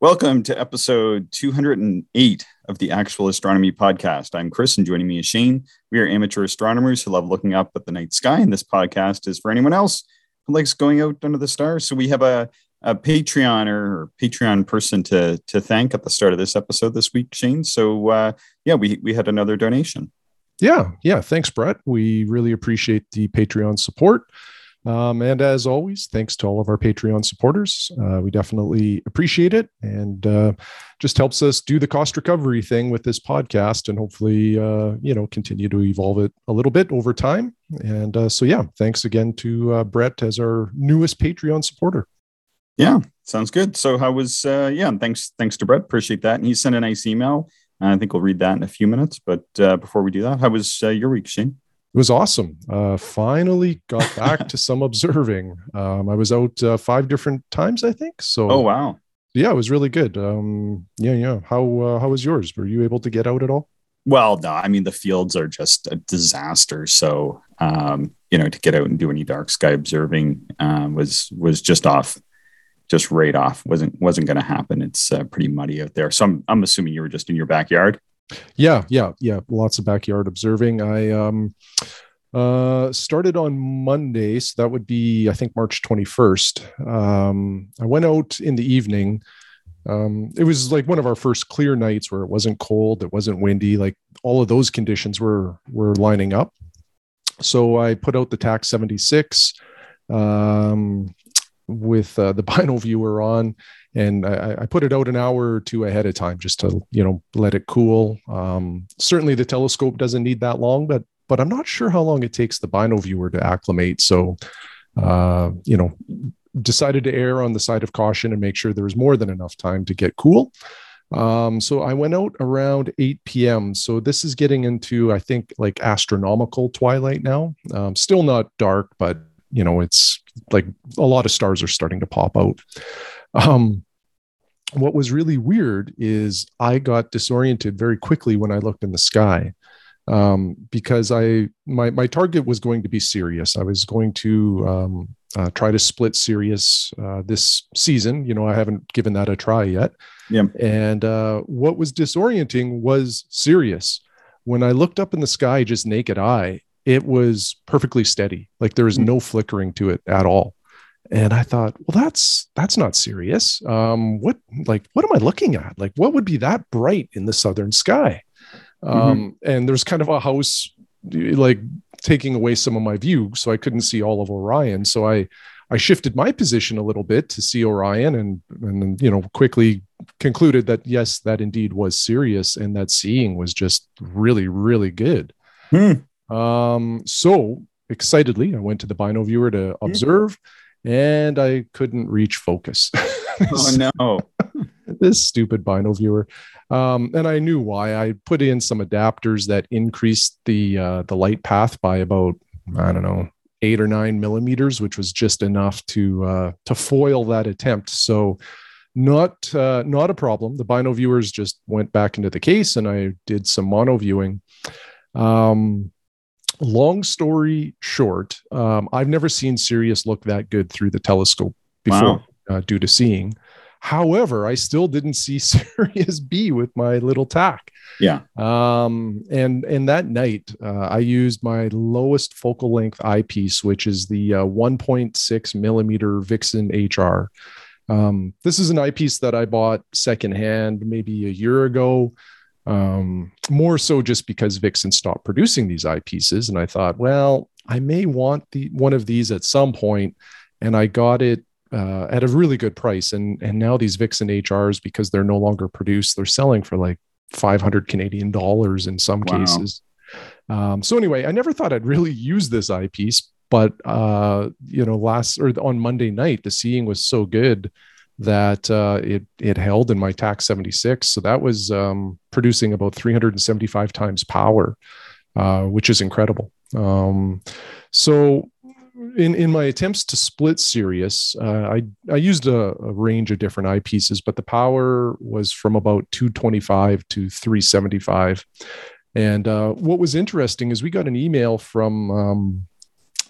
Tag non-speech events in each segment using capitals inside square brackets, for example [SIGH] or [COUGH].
Welcome to episode 208 of the Actual Astronomy Podcast. I'm Chris, and joining me is Shane. We are amateur astronomers who love looking up at the night sky, and this podcast is for anyone else who likes going out under the stars. So we have a, a Patreon or Patreon person to to thank at the start of this episode this week, Shane. So uh, yeah, we we had another donation. Yeah, yeah. Thanks, Brett. We really appreciate the Patreon support. Um, and as always, thanks to all of our Patreon supporters. Uh, we definitely appreciate it and uh, just helps us do the cost recovery thing with this podcast and hopefully, uh, you know, continue to evolve it a little bit over time. And uh, so, yeah, thanks again to uh, Brett as our newest Patreon supporter. Yeah, sounds good. So, how was, uh, yeah, thanks, thanks to Brett. Appreciate that. And he sent a nice email. I think we'll read that in a few minutes. But before we do that, how was your week, Shane? It was awesome. Uh, finally got [LAUGHS] back to some observing. Um, I was out uh, five different times, I think. So, oh wow, yeah, it was really good. Um, yeah, yeah. How uh, how was yours? Were you able to get out at all? Well, no. I mean, the fields are just a disaster. So, um, you know, to get out and do any dark sky observing uh, was was just off, just right off. wasn't wasn't going to happen. It's uh, pretty muddy out there. So I'm I'm assuming you were just in your backyard. Yeah, yeah, yeah. Lots of backyard observing. I um uh started on Monday, so that would be I think March 21st. Um I went out in the evening. Um it was like one of our first clear nights where it wasn't cold, it wasn't windy, like all of those conditions were were lining up. So I put out the TAC 76 um with uh, the [LAUGHS] bino viewer on and I, I, put it out an hour or two ahead of time just to you know let it cool. Um, certainly, the telescope doesn't need that long, but but I'm not sure how long it takes the bino viewer to acclimate. So, uh, you know, decided to err on the side of caution and make sure there was more than enough time to get cool. Um, so I went out around 8 p.m. So this is getting into, I think, like astronomical twilight now. Um, still not dark, but you know, it's like a lot of stars are starting to pop out. Um, what was really weird is I got disoriented very quickly when I looked in the sky um, because I my my target was going to be Sirius. I was going to um, uh, try to split Sirius uh, this season. You know, I haven't given that a try yet. Yeah. And uh, what was disorienting was Sirius. When I looked up in the sky, just naked eye, it was perfectly steady. Like there was hmm. no flickering to it at all and i thought well that's that's not Sirius. um what like what am i looking at like what would be that bright in the southern sky mm-hmm. um and there's kind of a house like taking away some of my view so i couldn't see all of orion so i i shifted my position a little bit to see orion and and you know quickly concluded that yes that indeed was Sirius, and that seeing was just really really good hmm. Um so excitedly i went to the bino viewer to observe and I couldn't reach focus. [LAUGHS] oh no. [LAUGHS] this stupid bino viewer. Um, and I knew why. I put in some adapters that increased the uh, the light path by about I don't know eight or nine millimeters, which was just enough to uh, to foil that attempt. So not uh, not a problem. The bino viewers just went back into the case, and I did some mono viewing. Um, long story short, um, I've never seen Sirius look that good through the telescope before wow. uh, due to seeing. However, I still didn't see [LAUGHS] Sirius B with my little TAC. Yeah. Um, and and that night, uh, I used my lowest focal length eyepiece, which is the uh, 1.6 millimeter Vixen HR. Um, this is an eyepiece that I bought secondhand maybe a year ago um, more so just because Vixen stopped producing these eyepieces. And I thought, well, I may want the one of these at some point, and I got it uh, at a really good price. And and now these Vixen HRs, because they're no longer produced, they're selling for like 500 Canadian dollars in some wow. cases. Um, so anyway, I never thought I'd really use this eyepiece, but uh, you know, last or on Monday night, the seeing was so good that uh, it it held in my TAC 76. So that was um, producing about 375 times power, uh, which is incredible. Um, so in in my attempts to split Sirius, uh, I I used a, a, range of different eyepieces, but the power was from about 225 to 375. And uh, what was interesting is we got an email from um,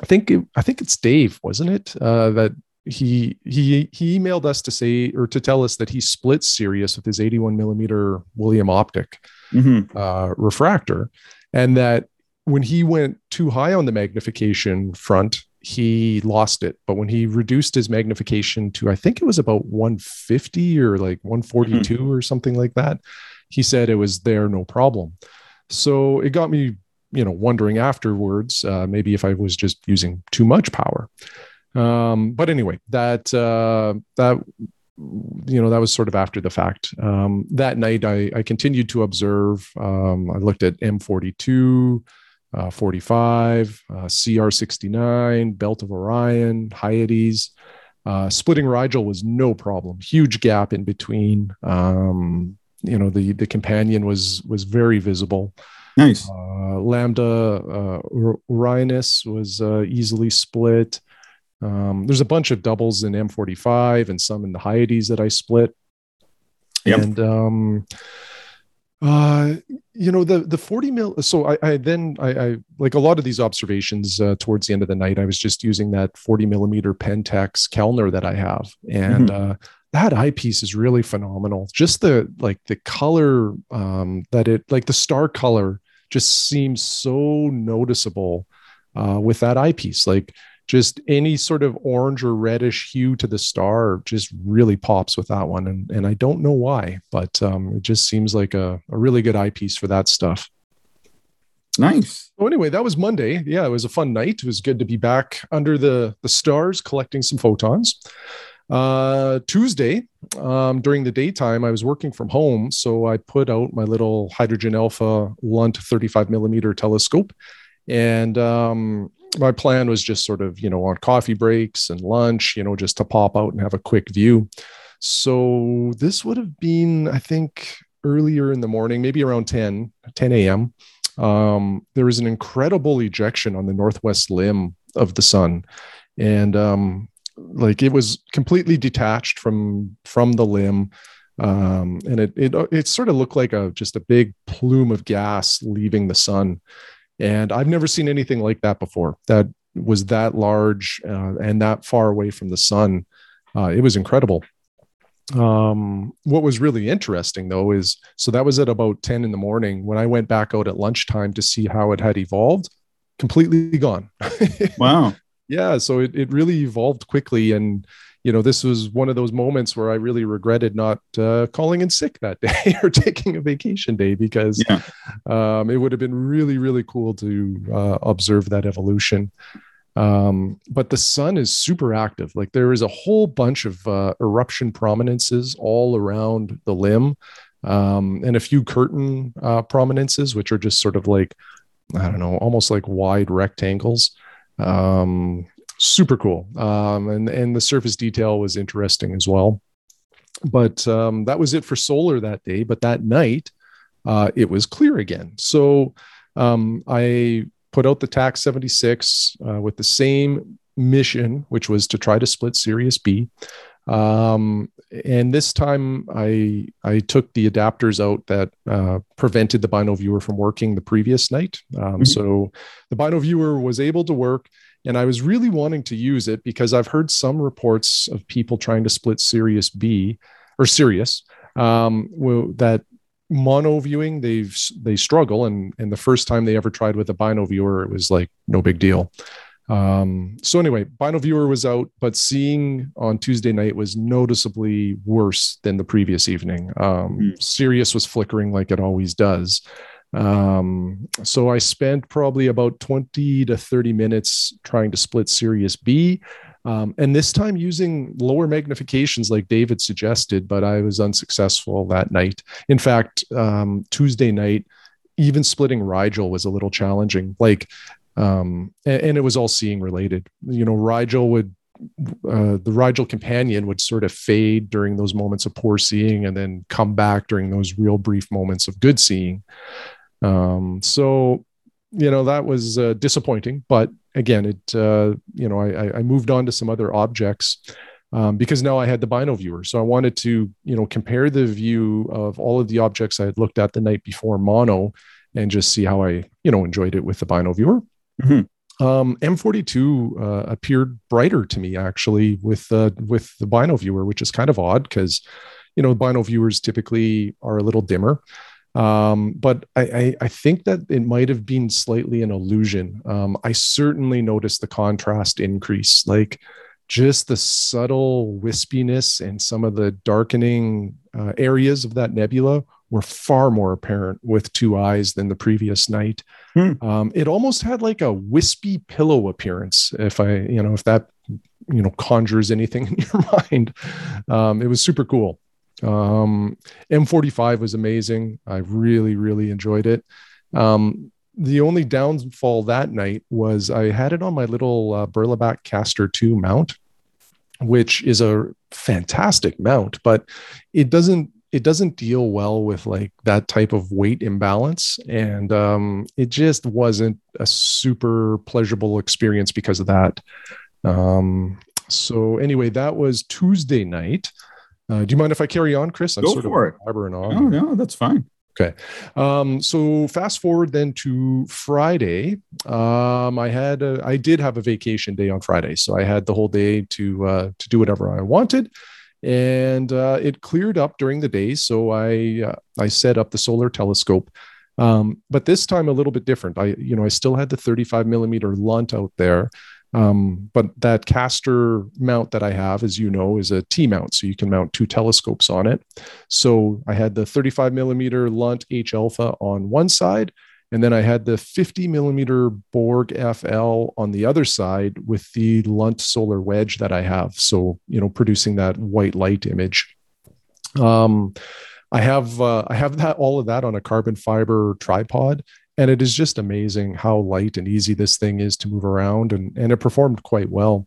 I think it, I think it's Dave, wasn't it? Uh, that he he he emailed us to say or to tell us that he split Sirius with his 81 millimeter William optic mm-hmm. uh, refractor, and that when he went too high on the magnification front, he lost it. But when he reduced his magnification to, I think it was about 150 or like 142 mm-hmm. or something like that, he said it was there, no problem. So it got me, you know, wondering afterwards, uh, maybe if I was just using too much power. Um, but anyway, that uh, that you know that was sort of after the fact. Um, that night, I, I continued to observe. Um, I looked at M42, uh, 45, uh, CR69, Belt of Orion, Hyades. Uh, splitting Rigel was no problem. Huge gap in between. Um, you know the the companion was was very visible. Nice. Uh, Lambda uh, Orionis was uh, easily split. Um, there's a bunch of doubles in M45 and some in the Hyades that I split. Yep. And um, uh, you know the the 40 mil. So I, I then I, I, like a lot of these observations uh, towards the end of the night. I was just using that 40 millimeter Pentax Kellner that I have, and mm-hmm. uh, that eyepiece is really phenomenal. Just the like the color um, that it like the star color just seems so noticeable uh, with that eyepiece. Like just any sort of orange or reddish hue to the star just really pops with that one. And, and I don't know why, but um, it just seems like a, a really good eyepiece for that stuff. Nice. So anyway, that was Monday. Yeah, it was a fun night. It was good to be back under the the stars collecting some photons. Uh, Tuesday, um, during the daytime, I was working from home, so I put out my little hydrogen alpha Lunt 35 millimeter telescope, and um, my plan was just sort of, you know, on coffee breaks and lunch, you know, just to pop out and have a quick view. So this would have been, I think, earlier in the morning, maybe around 10, 10 a.m. Um, there was an incredible ejection on the northwest limb of the sun. And um, like it was completely detached from from the limb. Um, and it, it it sort of looked like a just a big plume of gas leaving the sun and I've never seen anything like that before. That was that large uh, and that far away from the sun. Uh, it was incredible. Um, what was really interesting though is so that was at about 10 in the morning. When I went back out at lunchtime to see how it had evolved, completely gone. [LAUGHS] wow. yeah. So it, it really evolved quickly. And you know, this was one of those moments where I really regretted not uh, calling in sick that [LAUGHS] day or taking a vacation day because yeah. um, it would have been really, really cool to uh, observe that evolution. Um, but the sun is super active. Like there is a whole bunch of uh, eruption prominences all around the limb um, and a few curtain uh, prominences, which are just sort of like, I don't know, almost like wide rectangles. Um, super cool. Um, and and the surface detail was interesting as well. But um, that was it for solar that day. But that night, uh, it was clear again. So um, I put out the TAC 76 uh, with the same mission, which was to try to split Sirius B. Um, and this time I I took the adapters out that uh, prevented the Bino viewer from working the previous night. Um, mm-hmm. So the Bino viewer was able to work and I was really wanting to use it because I've heard some reports of people trying to split Sirius B or Sirius um, that mono viewing they've they struggle. And and the first time they ever tried with a bino viewer it was like no big deal. Um, so anyway bino viewer was out but seeing on tuesday night was noticeably worse than the previous evening. Um, mm. sirius was flickering like it always does um, so I spent probably about 20 to 30 minutes trying to split Sirius B. Um, and this time using lower magnifications like David suggested, but I was unsuccessful that night. In fact, um, Tuesday night, even splitting Rigel was a little challenging. Like, um, and, and, it was all seeing related. You know, Rigel would, uh, the Rigel companion would sort of fade during those moments of poor seeing and then come back during those real brief moments of good seeing. Um, so, you know, that was uh, disappointing. But again, it, uh, you know, I, I moved on to some other objects um, because now I had the Bino viewer. So I wanted to, you know, compare the view of all of the objects I had looked at the night before mono and just see how I, you know, enjoyed it with the Bino viewer. Mm-hmm. um, M42 uh, appeared brighter to me actually with uh, with the Bino viewer, which is kind of odd because you know Bino viewers typically are a little dimmer. Um, but I, I, I, think that it might have been slightly an illusion. Um, I certainly noticed the contrast increase, like just the subtle wispiness and some of the darkening uh, areas of that nebula were far more apparent with two eyes than the previous night. Hmm. Um, it almost had like a wispy pillow appearance. If I, you know, if that, you know, conjures anything [LAUGHS] in your mind, um, it was super cool. Um, M45 was amazing. I really, really enjoyed it. Um, the only downfall that night was I had it on my little uh, Castor 2 mount, which is a fantastic mount, but it doesn't it doesn't deal well with like that type of weight imbalance and um, it just wasn't a super pleasurable experience because of that um, so anyway that was tuesday night uh, do you mind if i carry on chris i'm Go sort for of it. on no no that's fine Okay. Um, so fast forward then to Friday. Um, I had a, I did have a vacation day on Friday, so I had the whole day to uh, to do whatever I wanted, and uh, it cleared up during the day. So I uh, I set up the solar telescope, um, but this time a little bit different. I you know I still had the 35 millimeter lunt out there, um, but that caster mount that I have, as you know, is a T mount. So you can mount two telescopes on it. So I had the 35 millimeter Lunt H alpha on one side, and then I had the 50 millimeter Borg FL on the other side with the Lunt solar wedge that I have. So, you know, producing that white light image. Um, I have uh, I have that all of that on a carbon fiber tripod, and it is just amazing how light and easy this thing is to move around and, and it performed quite well.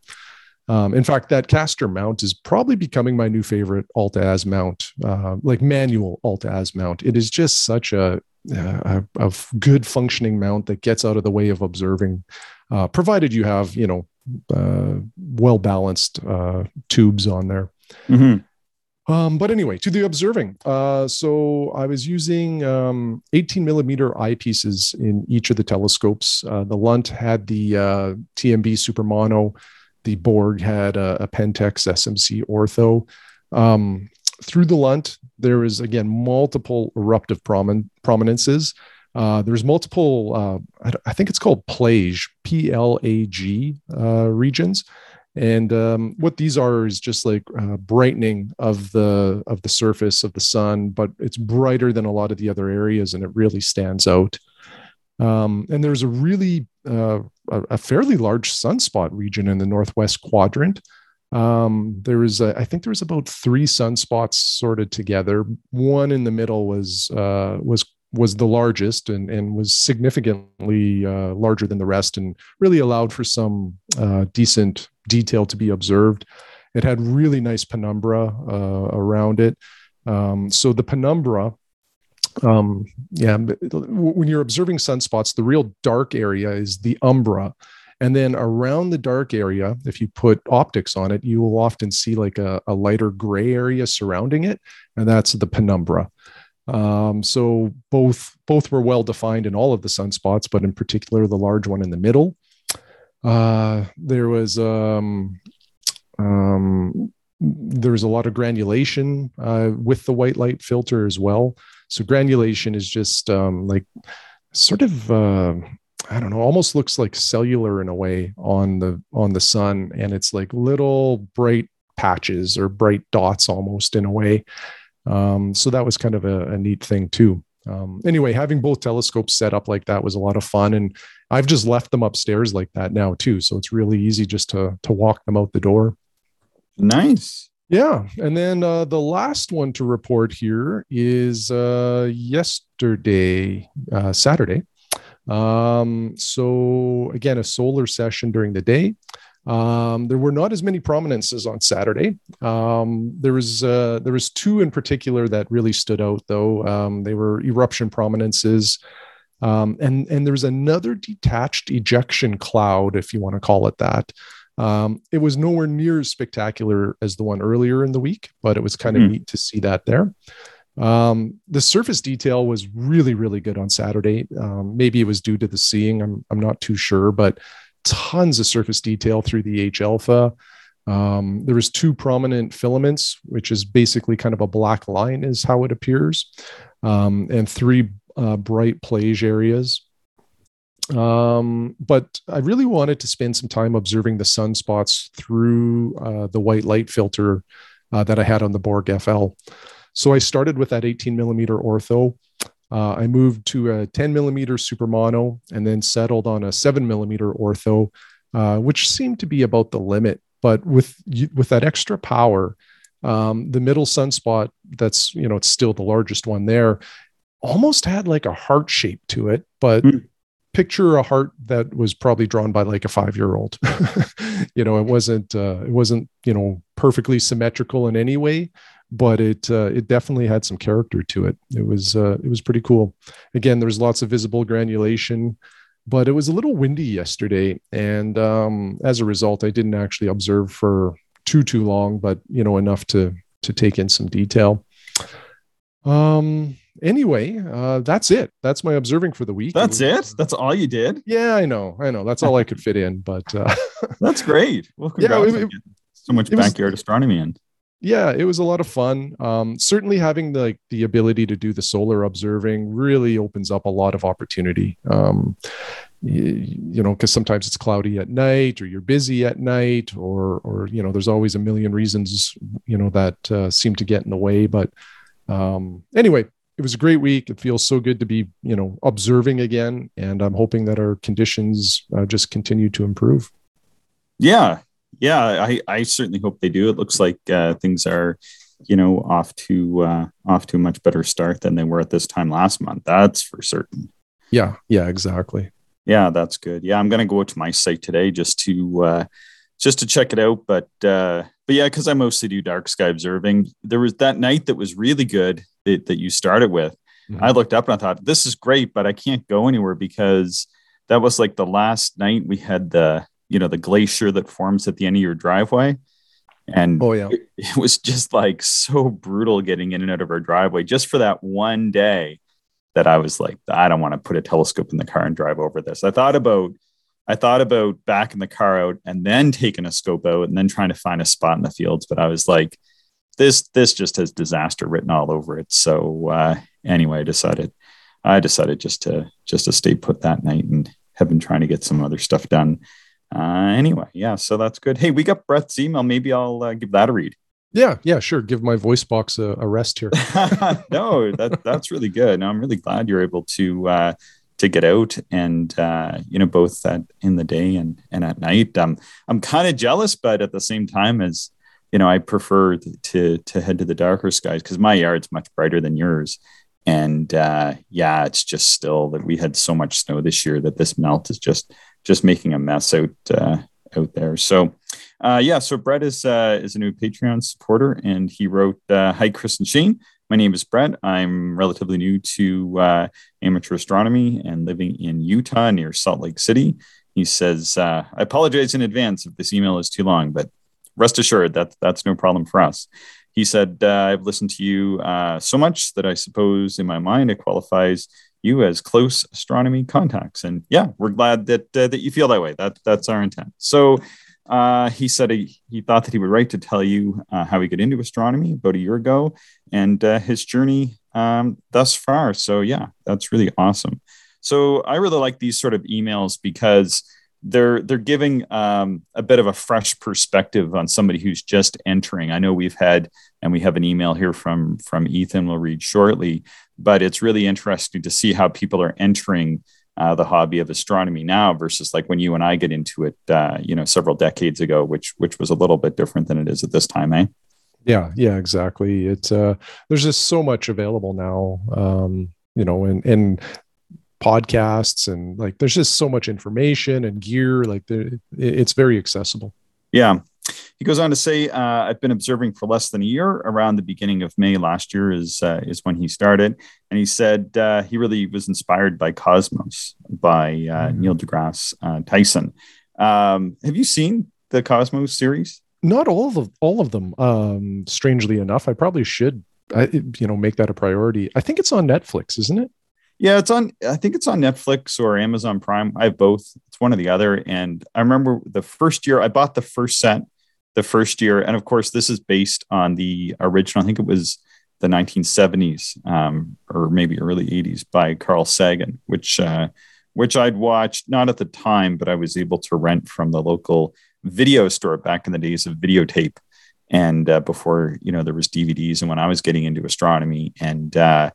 Um, in fact that caster mount is probably becoming my new favorite alt-az mount uh, like manual alt-az mount. It is just such a, a, a, good functioning mount that gets out of the way of observing uh, provided you have you know uh, well balanced uh, tubes on there. Mm-hmm. Um, but anyway, to the observing. Uh, so I was using um, 18 millimeter eyepieces in each of the telescopes. Uh, the Lunt had the uh, TMB Super Mono. The Borg had a, a Pentax SMC Ortho. Um, through the Lunt, there is again multiple eruptive promin- prominences. Uh, there's multiple, uh, I, I, think it's called plage, P L A G uh, regions. And um, what these are is just like uh, brightening of the of the surface of the sun, but it's brighter than a lot of the other areas, and it really stands out. Um, and there's a really uh, a, fairly large sunspot region in the northwest quadrant. Um, there was, a, I think, there was about three sunspots sorted together. One in the middle was uh, was was the largest and, and was significantly uh, larger than the rest and really allowed for some uh, decent detail to be observed. It had really nice penumbra uh, around it. Um, so the penumbra, um, yeah, when you're observing sunspots, the real dark area is the umbra. And then around the dark area, if you put optics on it, you will often see like a, a lighter gray area surrounding it. And that's the penumbra. Um, so both both were well defined in all of the sunspots, but in particular the large one in the middle. Uh, there was um, um, there was a lot of granulation uh, with the white light filter as well. So granulation is just um, like sort of uh, I don't know, almost looks like cellular in a way on the on the sun, and it's like little bright patches or bright dots almost in a way. Um, so that was kind of a, a neat thing too. Um, anyway, having both telescopes set up like that was a lot of fun, and I've just left them upstairs like that now too. So it's really easy just to to walk them out the door. Nice. Yeah, and then uh, the last one to report here is uh, yesterday, uh, Saturday. Um, so again, a solar session during the day. Um, there were not as many prominences on Saturday. Um, there was uh, there was two in particular that really stood out, though. Um, they were eruption prominences, um, and and there was another detached ejection cloud, if you want to call it that. Um, it was nowhere near as spectacular as the one earlier in the week, but it was kind of mm. neat to see that there. Um, the surface detail was really, really good on Saturday. Um, maybe it was due to the seeing. I'm, I'm not too sure, but tons of surface detail through the H alpha. Um, there was two prominent filaments, which is basically kind of a black line, is how it appears, um, and three uh, bright plage areas. Um, but I really wanted to spend some time observing the sunspots through uh, the white light filter uh, that I had on the Borg FL. So I started with that 18 millimeter ortho. Uh, I moved to a 10 millimeter super mono and then settled on a 7 millimeter ortho, uh, which seemed to be about the limit. But with with that extra power, um, the middle sunspot that's you know it's still the largest one there, almost had like a heart shape to it, but. Mm picture a heart that was probably drawn by like a five year old [LAUGHS] you know it wasn't uh, it wasn't you know perfectly symmetrical in any way but it uh, it definitely had some character to it it was uh, it was pretty cool again there was lots of visible granulation but it was a little windy yesterday and um, as a result i didn't actually observe for too too long but you know enough to to take in some detail um anyway, uh, that's it. That's my observing for the week. That's it, was, it? That's all you did? Yeah, I know. I know. That's all I could fit in. But uh, [LAUGHS] that's great. Well, [LAUGHS] yeah, it, it, so much backyard was, astronomy in. Yeah, it was a lot of fun. Um, certainly, having the like, the ability to do the solar observing really opens up a lot of opportunity. Um, you, you know, because sometimes it's cloudy at night, or you're busy at night, or or you know, there's always a million reasons you know that uh, seem to get in the way. But um, anyway, it was a great week. It feels so good to be, you know, observing again, and I'm hoping that our conditions uh, just continue to improve. Yeah, yeah, I, I certainly hope they do. It looks like uh, things are, you know, off to uh, off to a much better start than they were at this time last month. That's for certain. Yeah, yeah, exactly. Yeah, that's good. Yeah, I'm gonna go to my site today just to uh, just to check it out. But uh, but yeah, because I mostly do dark sky observing. There was that night that was really good that, that you started with. Mm-hmm. I looked up and I thought, this is great, but I can't go anywhere because that was like the last night we had the, you know, the glacier that forms at the end of your driveway. And oh, yeah. it, it was just like so brutal getting in and out of our driveway just for that one day that I was like, I don't want to put a telescope in the car and drive over this. I thought about I thought about backing the car out and then taking a scope out and then trying to find a spot in the fields, but I was like, this this just has disaster written all over it. So uh, anyway, I decided I decided just to just to stay put that night and have been trying to get some other stuff done. Uh, anyway, yeah, so that's good. Hey, we got Brett's email. Maybe I'll uh, give that a read. Yeah, yeah, sure. Give my voice box a, a rest here. [LAUGHS] no, that that's really good. No, I'm really glad you're able to uh, to get out and uh, you know both at in the day and and at night. Um, I'm kind of jealous, but at the same time, as you know, I prefer to to head to the darker skies because my yard's much brighter than yours. And uh, yeah, it's just still that we had so much snow this year that this melt is just just making a mess out uh, out there. So uh, yeah, so Brett is uh, is a new Patreon supporter, and he wrote, uh, "Hi, Chris and Shane. My name is Brett. I'm relatively new to uh, amateur astronomy and living in Utah near Salt Lake City. He says, uh, I apologize in advance if this email is too long, but rest assured that that's no problem for us. He said, I've listened to you so much that I suppose in my mind it qualifies you as close astronomy contacts. And yeah, we're glad that, uh, that you feel that way. That, that's our intent. So uh, he said he, he thought that he would write to tell you uh, how he got into astronomy about a year ago and uh, his journey um, thus far. So, yeah, that's really awesome. So, I really like these sort of emails because they're they're giving um, a bit of a fresh perspective on somebody who's just entering. I know we've had, and we have an email here from from Ethan. We'll read shortly, but it's really interesting to see how people are entering uh, the hobby of astronomy now versus like when you and I get into it, uh, you know, several decades ago, which which was a little bit different than it is at this time, eh? Yeah, yeah, exactly. It's uh, there's just so much available now, um, you know, and and podcasts and like there's just so much information and gear. Like it's very accessible. Yeah, he goes on to say, uh, "I've been observing for less than a year. Around the beginning of May last year is uh, is when he started, and he said uh, he really was inspired by Cosmos by uh, mm-hmm. Neil deGrasse uh, Tyson. Um, have you seen the Cosmos series? Not all of all of them. Um, strangely enough, I probably should, I, you know, make that a priority. I think it's on Netflix, isn't it? Yeah, it's on. I think it's on Netflix or Amazon Prime. I have both. It's one or the other. And I remember the first year I bought the first set, the first year, and of course this is based on the original. I think it was the 1970s um, or maybe early 80s by Carl Sagan, which uh, which I'd watched not at the time, but I was able to rent from the local video store back in the days of videotape and uh, before you know there was DVDs and when I was getting into astronomy and uh,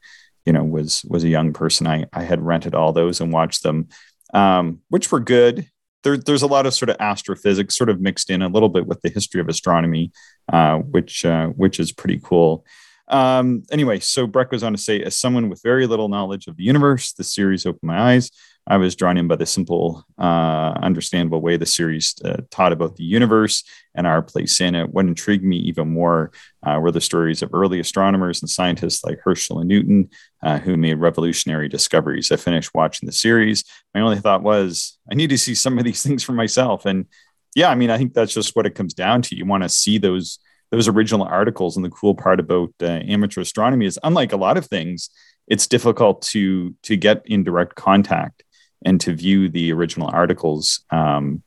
you know was was a young person I I had rented all those and watched them um, which were good there, there's a lot of sort of astrophysics sort of mixed in a little bit with the history of astronomy uh, which uh, which is pretty cool. Um, anyway so Brett goes on to say as someone with very little knowledge of the universe the series opened my eyes I was drawn in by the simple, uh, understandable way the series uh, taught about the universe and our place in it. What intrigued me even more uh, were the stories of early astronomers and scientists like Herschel and Newton, uh, who made revolutionary discoveries. I finished watching the series. My only thought was, I need to see some of these [LAUGHS] things for myself. And yeah, I mean, I think that's just what it comes down to. You want to see those those original articles. And the cool part about uh, amateur astronomy is, unlike a lot of things, it's difficult to to get in direct contact and to view the original articles um,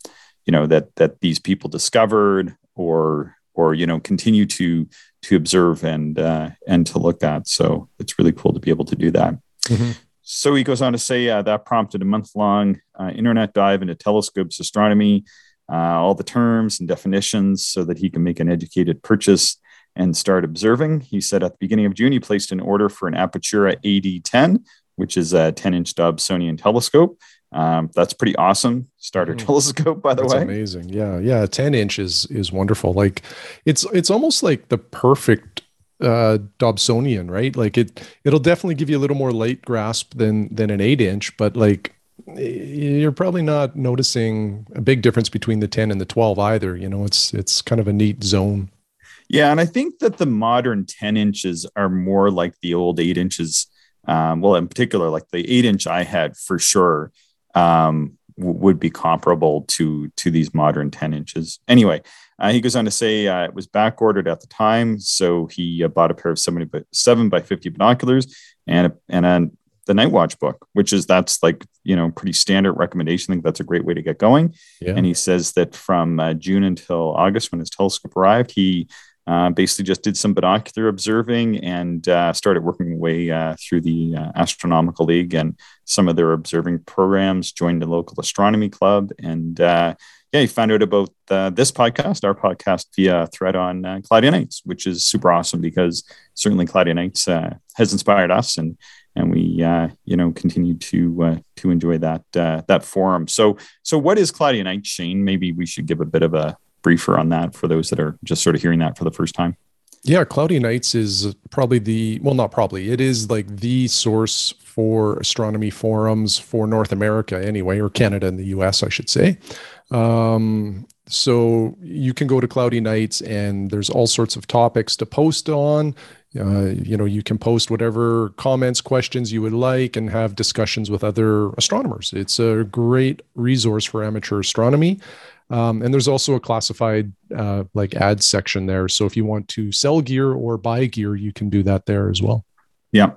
you know that that these people discovered or or you know continue to to observe and uh, and to look at so it's really cool to be able to do that mm-hmm. so he goes on to say uh, that prompted a month long uh, internet dive into telescopes astronomy uh, all the terms and definitions so that he can make an educated purchase and start observing. He said at the beginning of June, he placed an order for an Apertura AD10, which is a 10 inch Dobsonian telescope. Um, that's pretty awesome. Starter mm. telescope, by the that's way. Amazing. Yeah. Yeah. 10 inches is wonderful. Like it's, it's almost like the perfect uh Dobsonian, right? Like it, it'll definitely give you a little more light grasp than, than an eight inch, but like you're probably not noticing a big difference between the 10 and the 12 either. You know, it's, it's kind of a neat zone. Yeah. And I think that the modern 10 inches are more like the old eight inches um, well, in particular, like the eight inch I had for sure um, w- would be comparable to to these modern 10 inches. Anyway, uh, he goes on to say uh, it was back ordered at the time, so he uh, bought a pair of 70 by, 7 by 50 binoculars and and then the Night Watch book, which is that's like you know pretty standard recommendation. I think that's a great way to get going. Yeah. And he says that from uh, June until August, when his telescope arrived, he uh, basically just did some binocular observing and uh, started working way uh, through the uh, Astronomical League and some of their observing programs, joined a local astronomy club. And uh, yeah, he found out about uh, this podcast, our podcast, via thread on uh, Cloudy Nights, which is super awesome because certainly Cloudy Nights has inspired us and and we you know continue to to enjoy that that forum. So so what is Cloudy Nights, Shane? Maybe we should give a bit of a briefer on that for those that are just sort of hearing that for the first time? Yeah, Cloudy Nights is probably the well, not probably. It is like the source for astronomy forums for North America, anyway, or Canada and the U.S., I should say. Um, so you can go to Cloudy Nights, and there's all sorts of topics to post on. Uh, you know, you can post whatever comments, questions you would like, and have discussions with other astronomers. It's a great resource for amateur astronomy. Um, and there's also a classified uh, like ad section there. So if you want to sell gear or buy gear, you can do that there as well. Yeah.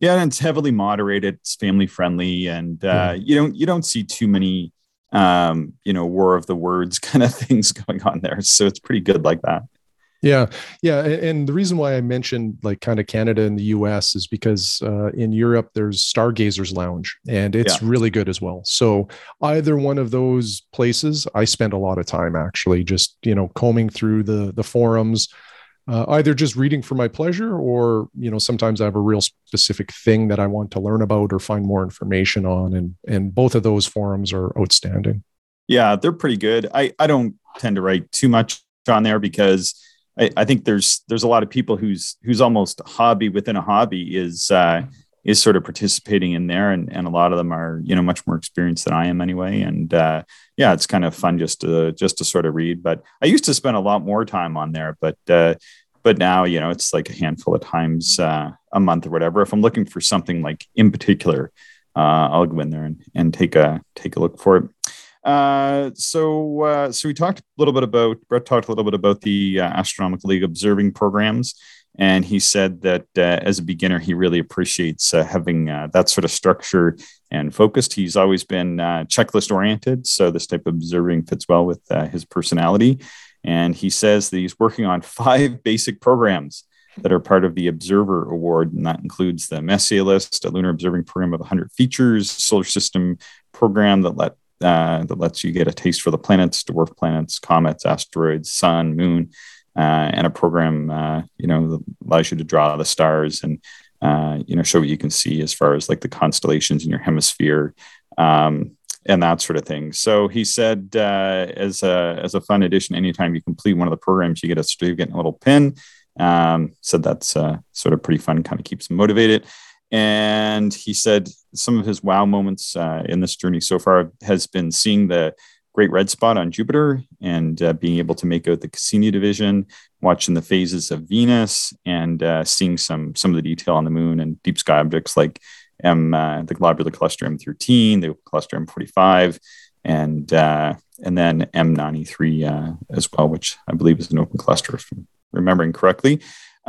Yeah, and it's heavily moderated. It's family friendly, and uh, yeah. you don't you don't see too many um, you know war of the words [LAUGHS] kind of things going on there. So it's pretty good like that. Yeah, yeah, and the reason why I mentioned like kind of Canada and the U.S. is because uh, in Europe there's Stargazers Lounge, and it's yeah. really good as well. So either one of those places, I spend a lot of time actually just you know combing through the the forums, uh, either just reading for my pleasure, or you know sometimes I have a real specific thing that I want to learn about or find more information on, and and both of those forums are outstanding. Yeah, they're pretty good. I I don't tend to write too much on there because I, I, think there's there's a lot of people who's who's almost hobby within a hobby is uh, is sort of participating in there, and and a lot of them are you know much more experienced than I am anyway, and uh, yeah, it's kind of fun just to just to sort of read. But I used to spend a lot more time on there, but uh, but now you know it's like a handful of times uh, a month or whatever. If I'm looking for something like in particular, uh, I'll go in there and, and take a take a look for it. Uh, so, uh, so we talked a little bit about Brett talked a little bit about the uh, Astronomical League observing programs, And he said that uh, as a beginner, he really appreciates uh, having that sort of structure and focused. He's always been checklist oriented. So this type of observing fits well with his personality. And he says that he's working on [LAUGHS] five basic programs that are part of the Observer Award. And that includes the Messier list, a lunar observing program of 100 features, solar system program that let uh, that lets you get a taste for the planets, dwarf planets, comets, asteroids, sun, moon, uh, and a program uh, you know that allows you to draw the stars and you know show what you can see as far as like the constellations in your hemisphere. Um, and that sort of thing. So he said, uh, as a as a fun addition, anytime you complete one of the programs, you get a certificate and a little pin. Um, said that's uh, sort of pretty fun, kind of keeps him motivated. And he said some of his wow moments uh, in this journey so far has been seeing the great red spot on Jupiter and uh, being able to make out the Cassini division, watching the phases of Venus, and uh, seeing some some of the detail on the moon and deep sky objects like M, uh, the globular cluster M13, the cluster M45, and uh, and then M93 uh, as well, which I believe is an open cluster, if I'm remembering correctly.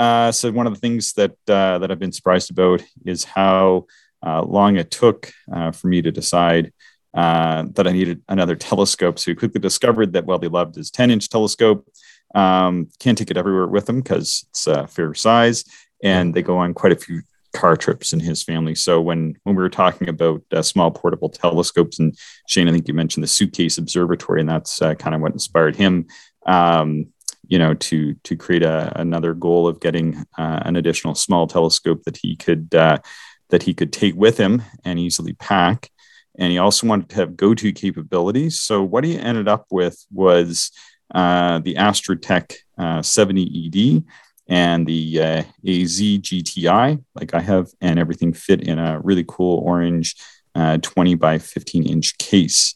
Uh, so one of the things that uh, that I've been surprised about is how uh, long it took uh, for me to decide uh, that I needed another telescope. So he quickly discovered that while he loved his 10 inch telescope, um, can't take it everywhere with him because it's a fair size, and they go on quite a few car trips in his family. So when when we were talking about uh, small portable telescopes, and Shane, I think you mentioned the suitcase observatory, and that's uh, kind of what inspired him. Um, you know, to to create a, another goal of getting uh, an additional small telescope that he could uh, that he could take with him and easily pack. And he also wanted to have go-to capabilities. So what he ended up with was uh, the Astrotech 70 uh, and the uh, AZ GTI, like I have, and everything fit in a really cool orange uh, 20 by 15 inch case.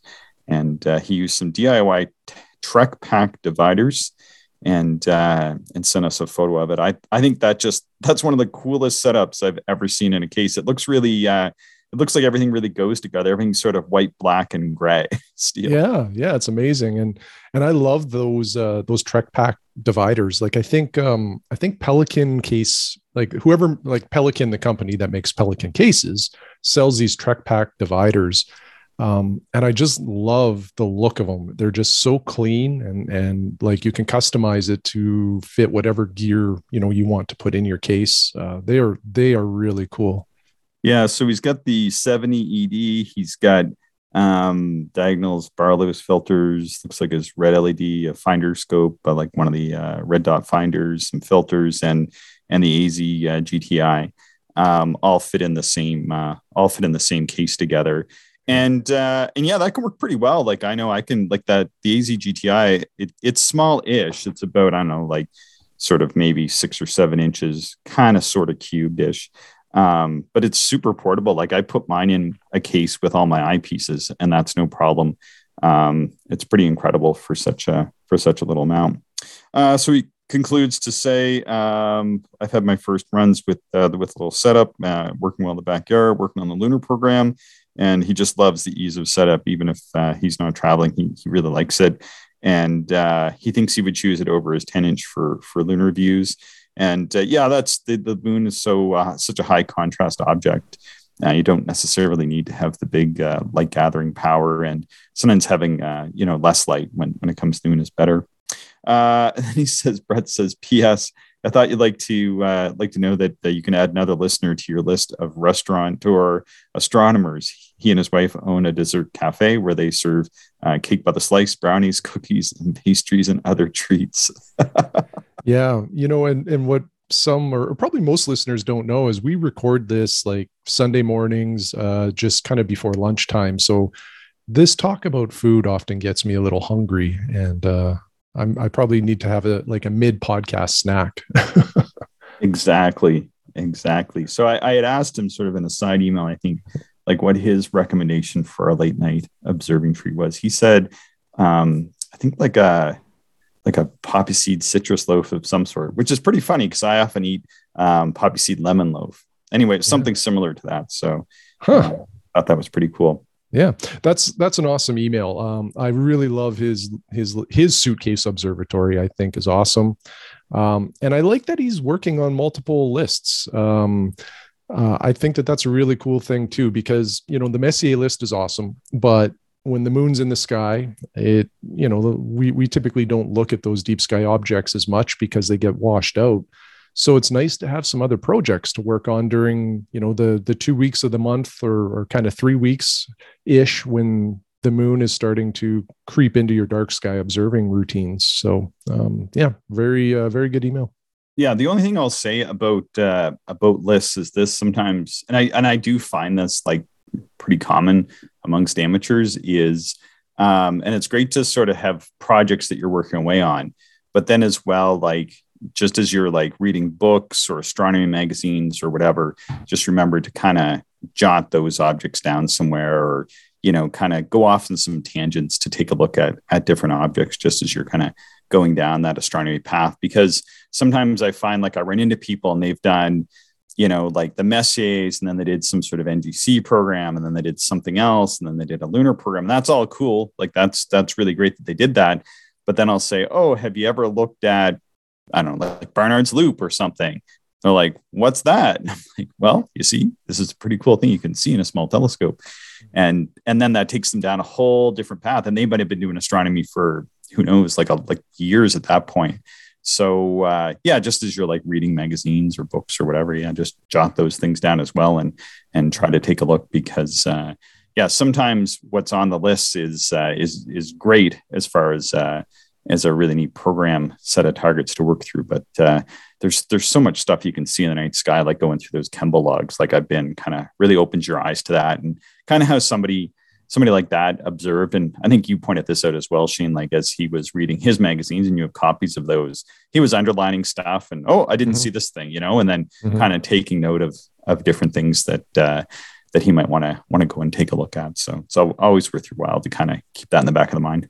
And uh, he used some DIY TrekPak dividers and uh, and sent us a photo of it. I I think that just that's one of the coolest setups I've ever seen in a case. It looks really uh, it looks like everything really goes together. Everything's sort of white, black, and gray [LAUGHS] steel. Yeah, yeah, it's amazing, and and I love those uh, those TrekPak dividers. Like I think um, I think Pelican case, like whoever like Pelican, the company that makes Pelican cases, sells these TrekPak dividers um, and I just love the look of them. They're just so clean and and like you can customize it to fit whatever gear you know you want to put in your case. Uh, they are they are really cool. Yeah, so he's got the 70 ED. He's got um, diagonals, Barlow's filters. Looks like his red LED, a finder scope, but like one of the uh, red dot finders, some filters, and and the AZ uh, GTI. Um, all fit in the same uh, all fit in the same case together and uh and yeah that can work pretty well. Like i know i can like that the az gti it, it's small-ish. It's about i don't know like sort of maybe six or seven inches kind of sort of cubed-ish. Um, but it's super portable. Like i put mine in a case with all my eyepieces and that's no problem. Um, it's pretty incredible for such a for such a little amount. Uh, so he concludes to say um, i've had my first runs with uh, with a little setup uh, working well in the backyard working on the lunar program and he just loves the ease of setup even if uh, he's not traveling he, he really likes it. And uh, he thinks he would choose it over his 10 inch for for lunar views. And uh, yeah that's the, the moon is so uh, such a high contrast object. Uh, you don't necessarily need to have the big uh, light gathering power and sometimes having you know less light when, when it comes to the moon is better [LAUGHS] and then he says brett says ps I thought you'd like to uh, like to know that, that you can add another listener to your list of restaurant or astronomers. He and his wife own a dessert cafe where they serve uh, cake by the slice, brownies, cookies, and pastries and other treats. [LAUGHS] yeah, you know, and and what some or probably most listeners don't know is we record this like Sunday mornings, uh, just kind of before lunchtime. So this talk about food often gets me a little hungry, and uh, I'm, I probably need to have a like a mid podcast snack. [LAUGHS] exactly. Exactly. So I, I, had asked him sort of in a side email, I think, like what his recommendation for a late night observing tree was. He said, um, I think like a like a poppy seed citrus loaf of some sort, which is pretty funny because I often eat um, poppy seed lemon loaf. Anyway, something yeah. similar to that. So huh. uh, I thought that was pretty cool. Yeah, that's that's an awesome email. Um, I really love his his his suitcase observatory. I think is awesome. Um, and I like that he's working on multiple lists. Um, uh, I think that that's a really cool thing too, because you know the Messier list is awesome, but when the moon's in the sky, it you know we we typically don't look at those deep sky objects as much because they get washed out. So it's nice to have some other projects to work on during you know the the two weeks of the month or, or kind of three weeks ish when the moon is starting to creep into your dark sky observing routines. So um, yeah, very uh, very good email. Yeah, the only thing I'll say about uh, about lists is this sometimes, and I and I do find this like pretty common amongst amateurs is, um, and it's great to sort of have projects that you're working away on, but then as well, like just as you're like reading books or astronomy magazines or whatever, just remember to kind of jot those objects down somewhere or you know kind of go off in some tangents to take a look at at different objects just as you're kind of going down that astronomy path. Because sometimes i find like i run into people and they've done you know like the messiers and then they did some sort of ngc program and then they did something else and then they did a lunar program. That's all cool. Like that's that's really great that they did that. But then i'll say oh have you ever looked at i don't know like barnard's loop or something they're like, what's that? [LAUGHS] I'm like, well, you see, this is a pretty cool thing you can see in a small telescope. And and then that takes them down a whole different path. And they might have been doing astronomy for who knows, like a, like years at that point. So uh, yeah, just as you're like reading magazines or books or whatever, yeah, just jot those things down as well and and try to take a look because uh, yeah, sometimes what's on the list is uh, is is great as far as uh, as a really neat program set of targets to work through. But uh, there's there's so much stuff you can see in the night sky, like going through those Kemble logs. Like I've been kind of really opens your eyes to that, and kind of how somebody somebody like that observed. And I think you pointed this out as well, Shane. Like as he was reading his magazines, and you have copies of those, he was underlining stuff, and oh, I didn't mm-hmm. see this thing, you know, and then mm-hmm. kind of taking note of of different things that. Uh, that he might want to want to go and take a look at. So, so always worth your while to kind of keep that in the back of the mind.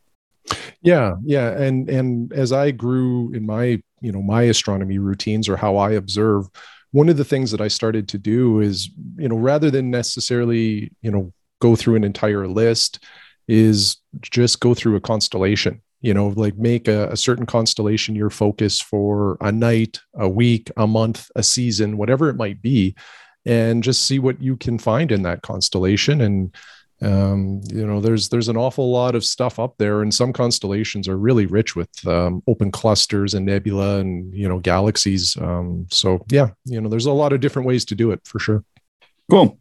Yeah, yeah, and and as I grew in my you know my astronomy routines or how I observe, one of the things that I started to do is you know rather than necessarily you know go through an entire list, is just go through a constellation. You know, like make a, a certain constellation your focus for a night, a week, a month, a season, whatever it might be, and just see what you can find in that constellation and um, you know there's there's an awful lot of stuff up there and some constellations are really rich with um, open clusters and nebula and you know galaxies. Um, so yeah you know there's a lot of different ways to do it for sure. Cool.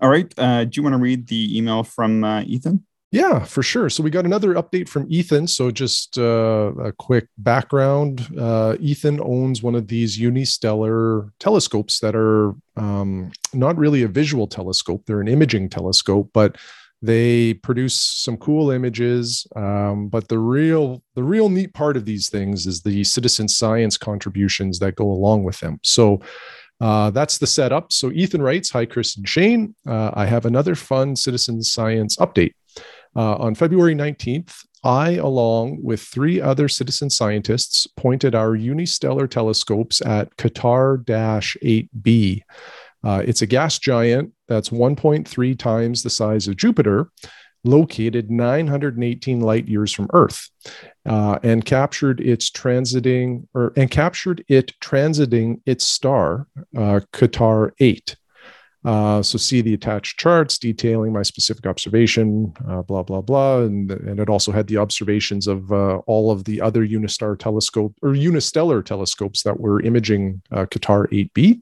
All right uh, do you want to read the email from uh, ethan yeah, for sure. So we got another update from Ethan. So just uh, a quick background: uh, Ethan owns one of these unistellar telescopes that are um, not really a visual telescope; they're an imaging telescope, but they produce some cool images. Um, but the real the real neat part of these things is the citizen science contributions that go along with them. So. Uh, that's the setup. So Ethan writes, "Hi, Chris and Shane. Uh, I have another fun citizen science update. Uh, on February 19th, I, along with three other citizen scientists, pointed our unistellar telescopes at Qatar 8b. Uh, it's a gas giant that's 1.3 times the size of Jupiter, located 918 light years from Earth, uh, and captured its transiting or and captured it transiting its star, uh, Qatar 8. Uh, so see the attached charts detailing my specific observation, uh, blah, blah, blah. And, and it also had the observations of uh, all of the other Unistar telescope or unistellar telescopes that were imaging uh, Qatar 8b.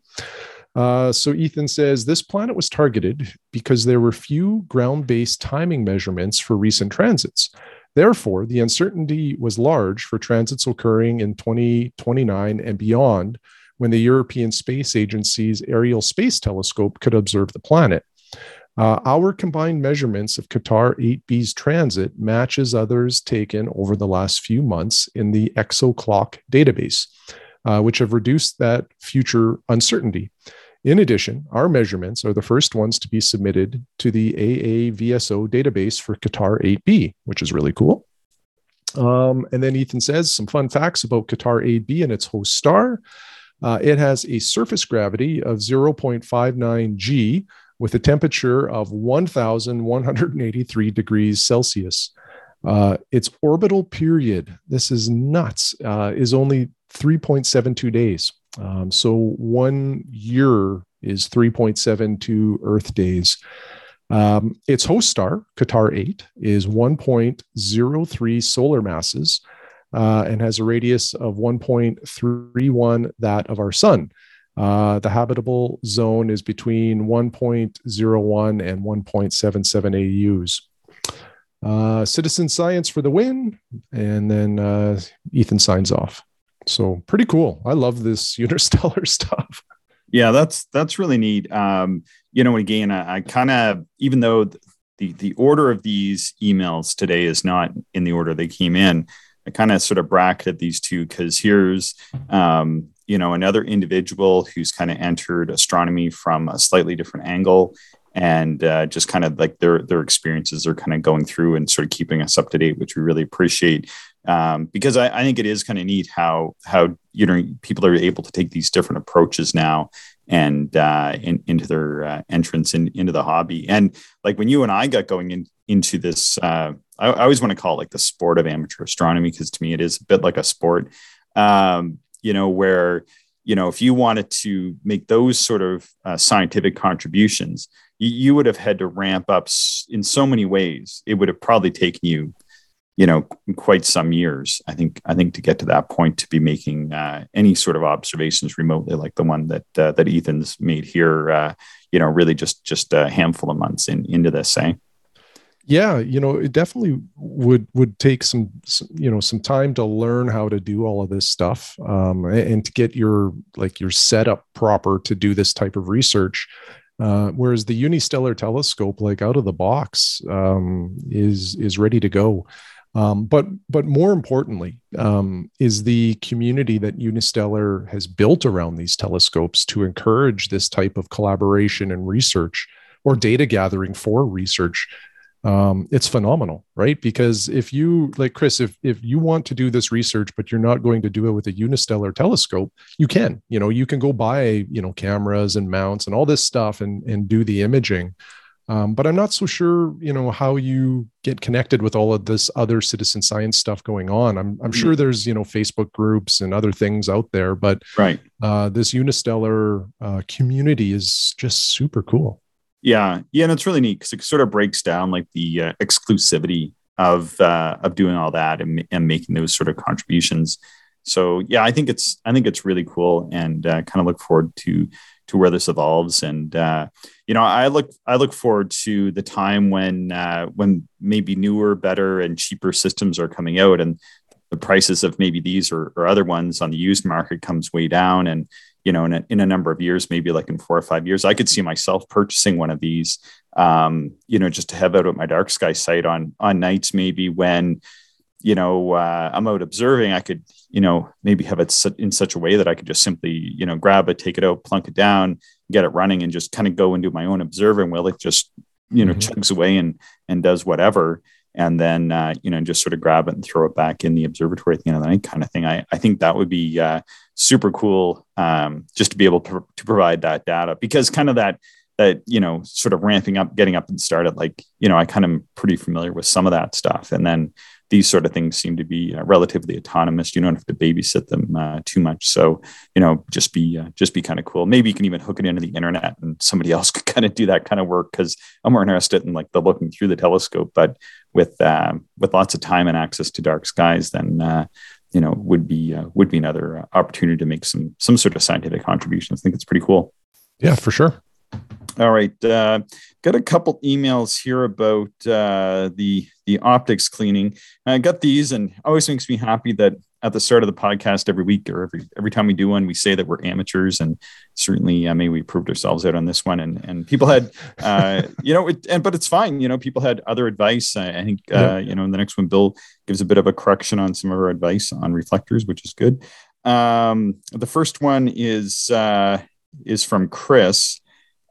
Uh, so Ethan says this planet was targeted because there were few ground-based timing measurements for recent transits. Therefore, the uncertainty was large for transits occurring in 2029 and beyond, when the European Space Agency's Ariel Space Telescope could observe the planet. Uh, our combined measurements of Qatar 8b's transit matches others taken over the last few months in the ExoClock database, uh, which have reduced that future uncertainty. In addition, our measurements are the first ones to be submitted to the AAVSO database for Qatar 8b, which is really cool. Um, and then Ethan says some fun facts about Qatar 8b and its host star. Uh, it has a surface gravity of 0.59 g with a temperature of 1,183 degrees Celsius. Uh, its orbital period, this is nuts, uh, is only 3.72 days. Um, so one year is 3.72 Earth days. Um, its host star, Qatar 8, is 1.03 solar masses uh, and has a radius of 1.31 that of our sun. Uh, the habitable zone is between 1.01 and 1.77 AUs. Uh, citizen science for the win, and then uh, Ethan signs off. So pretty cool. I love this [LAUGHS] interstellar stuff. Yeah, that's that's really neat. Um, you know, again, I, I kind of even though the the order of these emails today is not in the order they came in, I kind of sort of bracketed these two because here's um, you know another individual who's kind of entered astronomy from a slightly different angle and uh, just kind of like their their experiences are kind of going through and sort of keeping us up to date, which we really appreciate. Um, because I, I, think it is kind of neat how how you know people are able to take these different approaches now and uh, in, into their uh, entrance in, into the hobby. And like when you and I got going in, into this, uh, I, I, always want to call it like the sport of amateur astronomy because to me it is a bit like a sport. Um, you know where you know if you wanted to make those sort of uh, scientific contributions you, you would have had to ramp up in so many ways it would have probably taken you you know quite some years i think i think to get to that point to be making uh, any sort of observations remotely like the one that uh, that ethan's made here uh, you know really just just a handful of months in into this eh? Yeah you know it definitely would would take some, some, you know some time to learn how to do all of this stuff um, and to get your like your setup proper to do this type of research. Uh, whereas the unistellar telescope like out of the box um, is is ready to go. Um, but but more importantly um, is the community that unistellar has built around these telescopes to encourage this type of collaboration and research or data gathering for research um, it's phenomenal, right? Because if you like Chris, if if you want to do this research, but you're not going to do it with a unistellar telescope, you can. You know, you can go buy you know cameras and mounts and all this stuff and and do the imaging. Um, but I'm not so sure, you know, how you get connected with all of this other citizen science stuff going on. I'm, I'm sure there's, you know, Facebook groups and other things out there, but right, uh, this unistellar uh, community is just super cool. Yeah, yeah, and it's really neat because it sort of breaks down like the uh, exclusivity of uh, of doing all that and, and making those sort of contributions. So yeah, I think it's I think it's really cool, and uh, kind of look forward to to where this evolves. And uh, you know, I look I look forward to the time when uh, when maybe newer, better, and cheaper systems are coming out, and the prices of maybe these or, or other ones on the used market comes way down, and you know, in a, in a number of years, maybe like in four or five years, I could see myself purchasing one of these, um, you know, just to have out at my dark sky site on, on nights, maybe when, you know, uh, I'm out observing, I could, you know, maybe have it in such a way that I could just simply, you know, grab it, take it out, plunk it down, get it running and just kind of go and do my own observing while it just, you know, mm-hmm. chugs away and, and does whatever and then uh, you know just sort of grab it and throw it back in the observatory at the end of the night kind of thing. I, I think that would be uh, super cool um, just to be able to, to provide that data because kind of that that you know sort of ramping up getting up and started like you know i kind of am pretty familiar with some of that stuff. And then these sort of things seem to be uh, relatively autonomous. You don't have to babysit them uh, too much. So you know just be uh, just be kind of cool. Maybe you can even hook it into the internet and somebody [LAUGHS] else could kind of do that kind of work because i'm more interested in like the looking through the telescope. But with um, with lots of time and access to dark skies then uh, you know would be uh, would be another uh, opportunity to make some some sort of scientific contributions. I think it's pretty cool. Yeah, for sure. All right, uh, got a couple emails here about uh, the the optics cleaning. I got these, and always makes me happy that at the start of the podcast every week or every every time we do one, we say that we're amateurs, and certainly, I mean, we proved ourselves out on this one. And and people had, uh, [LAUGHS] you know, it, and but it's fine. You know, people had other advice. I, I think, uh, you know, in the next one, Bill gives a bit of a correction on some of our advice on reflectors, which is good. Um, the first one is uh, is from Chris,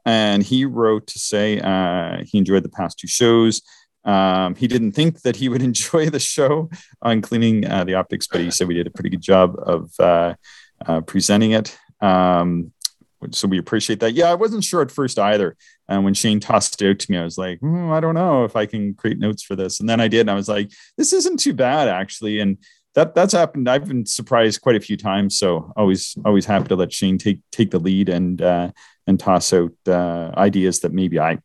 and he wrote to say uh, he enjoyed the past two shows. Um, he didn't think that he would [LAUGHS] enjoy the show on cleaning uh, the optics, but he said we did a pretty good job of uh, uh, presenting it. Um, so we appreciate that. Yeah, I wasn't sure at first either. And when Shane tossed it out to me, I was like, mm, I don't know if I can create notes for this. And then I did. And I was like, this isn't too bad, actually. And that that's happened. I've been surprised quite a few times. So always always happy to let Shane take take the lead and uh, and toss out uh, ideas that maybe I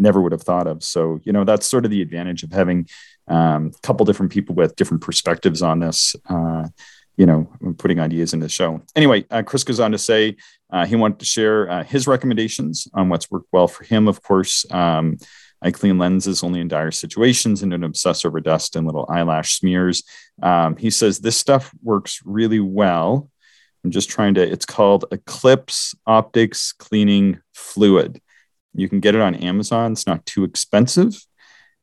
never would have thought of. So you know that's sort of the advantage of having um, a couple different people with different perspectives on this. Uh, you know, putting ideas into the show. Anyway, uh, Chris goes on to say uh, he wanted to share uh, his recommendations on what's worked well for him. Of course, um, I clean lenses only in dire situations and don't obsess over dust and little eyelash smears. Um, he says this stuff works really well. I'm just trying to, it's called Eclipse Optics Cleaning Fluid. You can get it on Amazon. It's not too expensive.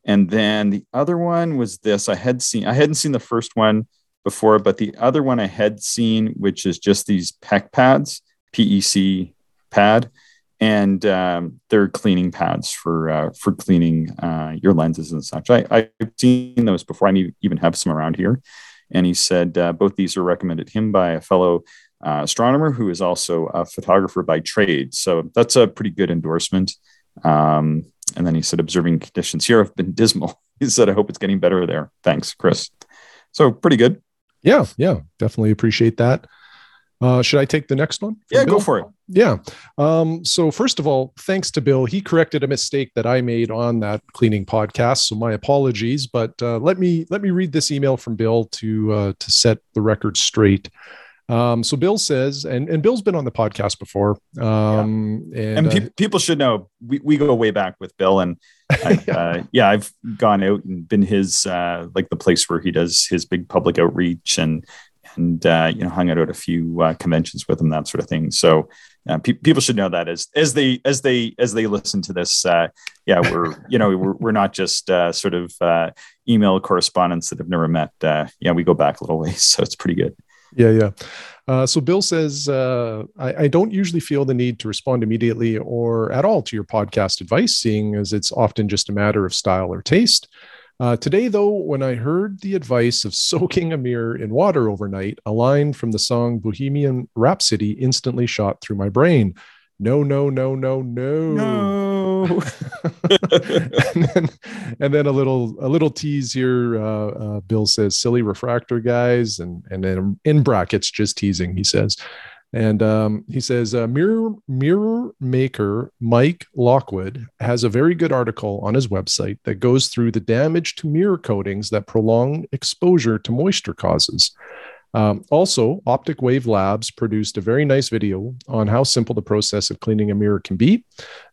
And then the other one was this. I had seen, I hadn't seen the first one before, but the other one I had seen, which is just these PEC pads, PEC pad and um, they're cleaning pads for uh, for cleaning uh, your lenses and such. I, I've seen those before. I even have some around here. And he said uh, both these are recommended him by a fellow uh, astronomer who is also a photographer by trade. So that's a pretty good endorsement. Um, and then he said, observing conditions here have been dismal. [LAUGHS] He said, I hope it's getting better there. Thanks, Chris. So pretty good. Yeah, yeah, definitely appreciate that. Uh, should I take the next one? Yeah, Bill? go for it. Yeah. Um, so first of all, thanks to Bill. He corrected a mistake that I made on that cleaning podcast. So my apologies. But uh, let me let me read this email from Bill to uh, to set the record straight. Um, so Bill says, and, and Bill's been on the podcast before. Um, yeah. And, and pe- uh, people should know we, we go way back with Bill and [LAUGHS] yeah. Uh, yeah. I've gone out and been his, uh, like the place where he does his big public outreach and, and uh, you know hung out at a few uh, conventions with him, that sort of thing. So uh, pe- people should know that as as they as they as they listen to this. Uh, yeah, we're [LAUGHS] you know we're we're not just uh, sort of uh, email correspondents that have never met. yeah, we go back a little ways, [LAUGHS] so it's pretty good. Yeah, yeah. Uh, so Bill says, uh, I, I, don't usually feel the need to respond immediately or at all to your podcast advice, seeing as it's often just a matter of style or taste. Uh, today, though, when I heard the advice of [LAUGHS] soaking a mirror in water overnight, a line from the song Bohemian Rhapsody instantly shot through my brain. No, no, no, no, no. No. [LAUGHS] and, then, and then a little a little tease here. Uh, uh, Bill says, "Silly refractor guys," and and then in brackets, just teasing. He says, and um, he says, uh, mirror mirror maker Mike Lockwood has a very good article on his website that goes through the damage to mirror coatings that prolonged exposure to moisture causes. Um, also, Optic Wave Labs produced a very nice video on how simple the process of cleaning a mirror can be.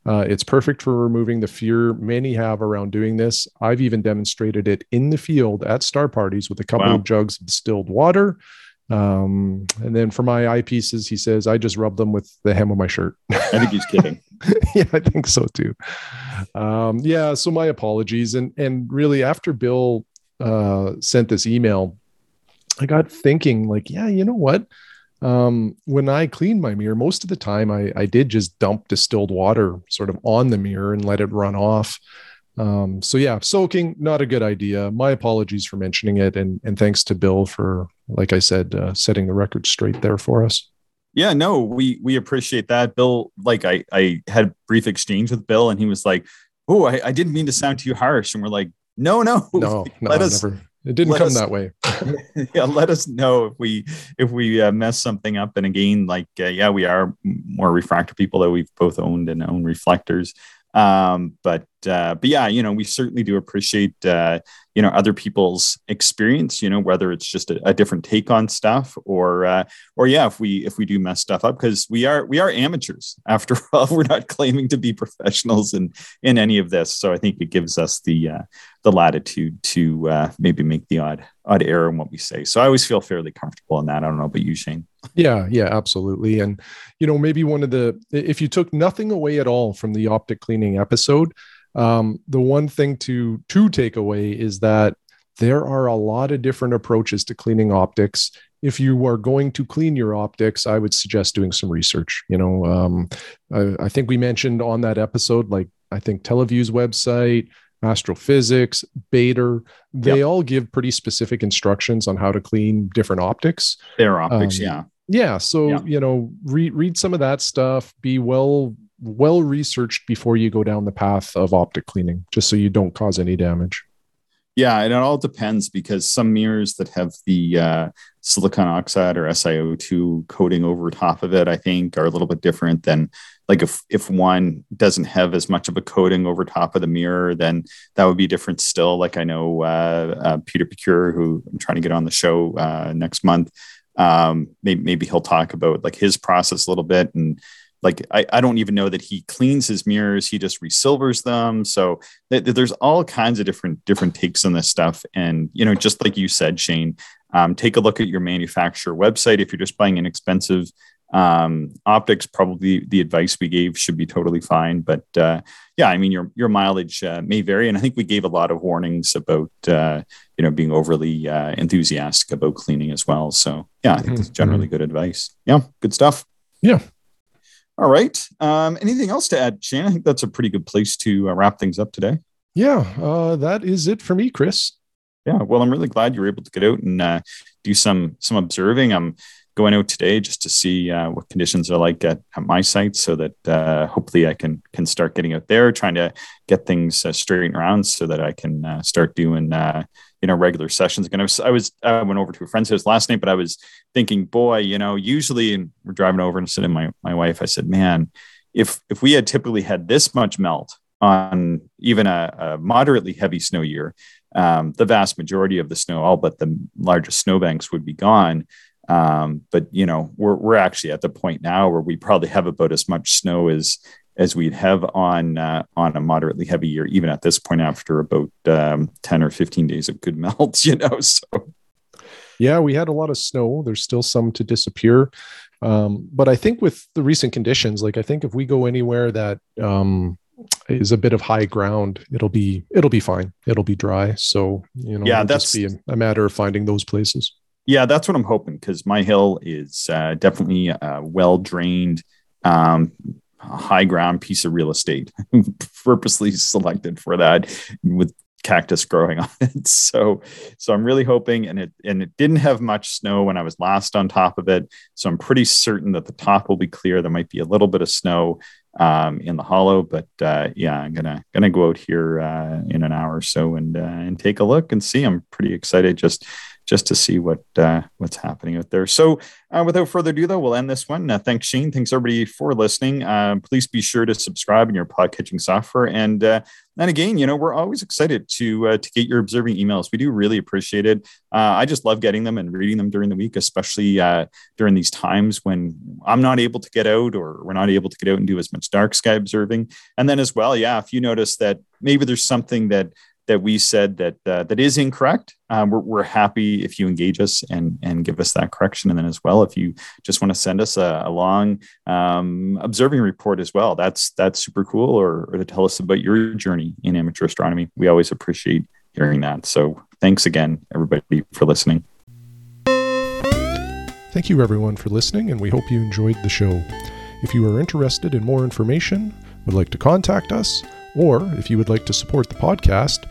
Uh, it's perfect for removing the fear many have around doing this. I've even demonstrated it in the field at star parties with a couple wow. of jugs of distilled water. Um, and then for my eyepieces, he says, I just rub them with the hem of my shirt. [LAUGHS] I think he's kidding. [LAUGHS] yeah, I think so too. Um, yeah, so my apologies. And and really after Bill uh sent this email, I got thinking, like, yeah, you know what? Um, when I clean my mirror, most of the time I, I did just dump distilled water sort of on the mirror and let it run off. Um, so yeah, soaking not a good idea. My apologies for mentioning it, and and thanks to Bill for, like I said, uh, setting the record straight there for us. Yeah, no, we we appreciate that, Bill. Like I I had a brief exchange with Bill, and he was like, "Oh, I, I didn't mean to sound too harsh," and we're like, "No, no, no, [LAUGHS] no, let us." Never. It didn't come us, that way. [LAUGHS] yeah, let us know if we if we uh, mess something up. And again, like uh, yeah, we are more refractor people that we've both owned and own reflectors. Um, but uh, but yeah, you know, we certainly do appreciate uh, you know other people's experience. You know, whether it's just a, a different take on stuff or uh, or yeah, if we if we do mess stuff up because we are we are amateurs [LAUGHS] after all. We're not claiming to be professionals in in any of this. So I think it gives us the uh, the latitude to uh, maybe make the odd odd error in what we say. So I always feel fairly comfortable in that. I don't know about you, Shane. Yeah, yeah, absolutely. And you know, maybe one of the if you took nothing away at all from the optic cleaning episode um, the one thing to to take away is that there are a lot of different approaches to cleaning optics if you are going to clean your optics i would suggest doing some research you know um, I, I, think we mentioned on that episode like i think TeleVue's website Astro-Physics Baader. They yep. all give pretty specific instructions on how to clean different optics their optics um, yeah yeah so you know read read some of that stuff be well well researched before you go down the path of optic cleaning, just so you don't cause any damage. Yeah, and it all depends because some mirrors that have the uh, silicon oxide or SiO2 coating over top of it, I think, are a little bit different than like if if one doesn't have as much of a coating over top of the mirror, then that would be different still. Like I know uh, uh, Peter Picure, who I'm trying to get on the show uh, next month. Um, maybe, maybe he'll talk about like his process a little bit and like I, I don't even know that he cleans his mirrors he just resilvers them so th- there's all kinds of different different takes on this stuff and you know just like you said shane um, take a look at your manufacturer website if you're just buying inexpensive um, optics probably the advice we gave should be totally fine but uh, yeah i mean your your mileage uh, may vary and i think we gave a lot of warnings about uh, you know being overly uh, enthusiastic about cleaning as well so yeah i think it's generally mm-hmm. good advice yeah good stuff yeah all right. Um, anything else to add, Shane? I think that's a pretty good place to uh, wrap things up today. Yeah, uh, that is it for me, Chris. Yeah, well, I'm really glad you were able to get out and uh, do some some observing. I'm going out today just to see uh, what conditions are like at, at my site, so that uh, hopefully I can can start getting out there, trying to get things uh, straightened around, so that I can uh, start doing uh, you know regular sessions again. I was I was I went over to a friend's house last night, but I was thinking, boy, you know, usually, and we're driving over and sitting my my wife. I said, man, if if we had typically had this much melt on even a, a moderately heavy snow year, um, the vast majority of the snow, all but the largest snowbanks, would be gone. Um, but you know, we're we're actually at the point now where we probably have about as much snow as as we'd have on uh, on a moderately heavy year, even at this point after about um, ten or fifteen days of good [LAUGHS] melts. You know, so yeah, we had a lot of snow. There's still some to disappear, um, but I think with the recent conditions, like I think if we go anywhere that um, is a bit of high ground, it'll be it'll be fine. It'll be dry. So you know, yeah, that's be a, matter of finding those places. Yeah, that's what I'm hoping because my hill is uh, definitely a well drained. Um, high ground piece of real estate [LAUGHS] purposely selected for that with cactus growing [LAUGHS] on it so so i'm really hoping and it and it didn't have much snow when i was last on top of it so i'm pretty certain that the top will be clear there might be a little bit of snow um, in the hollow but uh, yeah i'm gonna gonna go out here uh, in an hour or so and uh, and take a look and see. I'm pretty excited just just to see what uh, what's happening out there. So, uh, without further ado, though, we'll end this one. Uh, thanks, Shane. Thanks everybody for listening. Uh, please be sure to subscribe in your podcatching software. And uh, and again, you know, we're always excited to uh, to get your observing emails. We do really appreciate it. I just love getting them and reading them during the week, especially during these times when I'm not able to get out or we're not able to get out and do as much dark sky observing. And then as well, yeah, if you notice that maybe there's something that that we said that uh, that is incorrect, um, we're, we're, happy if you engage us and and give us that correction. And then as well, if you just want to send us a, a long um, observing report as well, that's that's super cool. Or, or to tell us about your journey in amateur astronomy, we always appreciate hearing that. So thanks again, everybody, for listening. Thank you, everyone, for listening, and we hope you enjoyed the show. If you are interested in more information, would like to contact us, or if you would like to support the podcast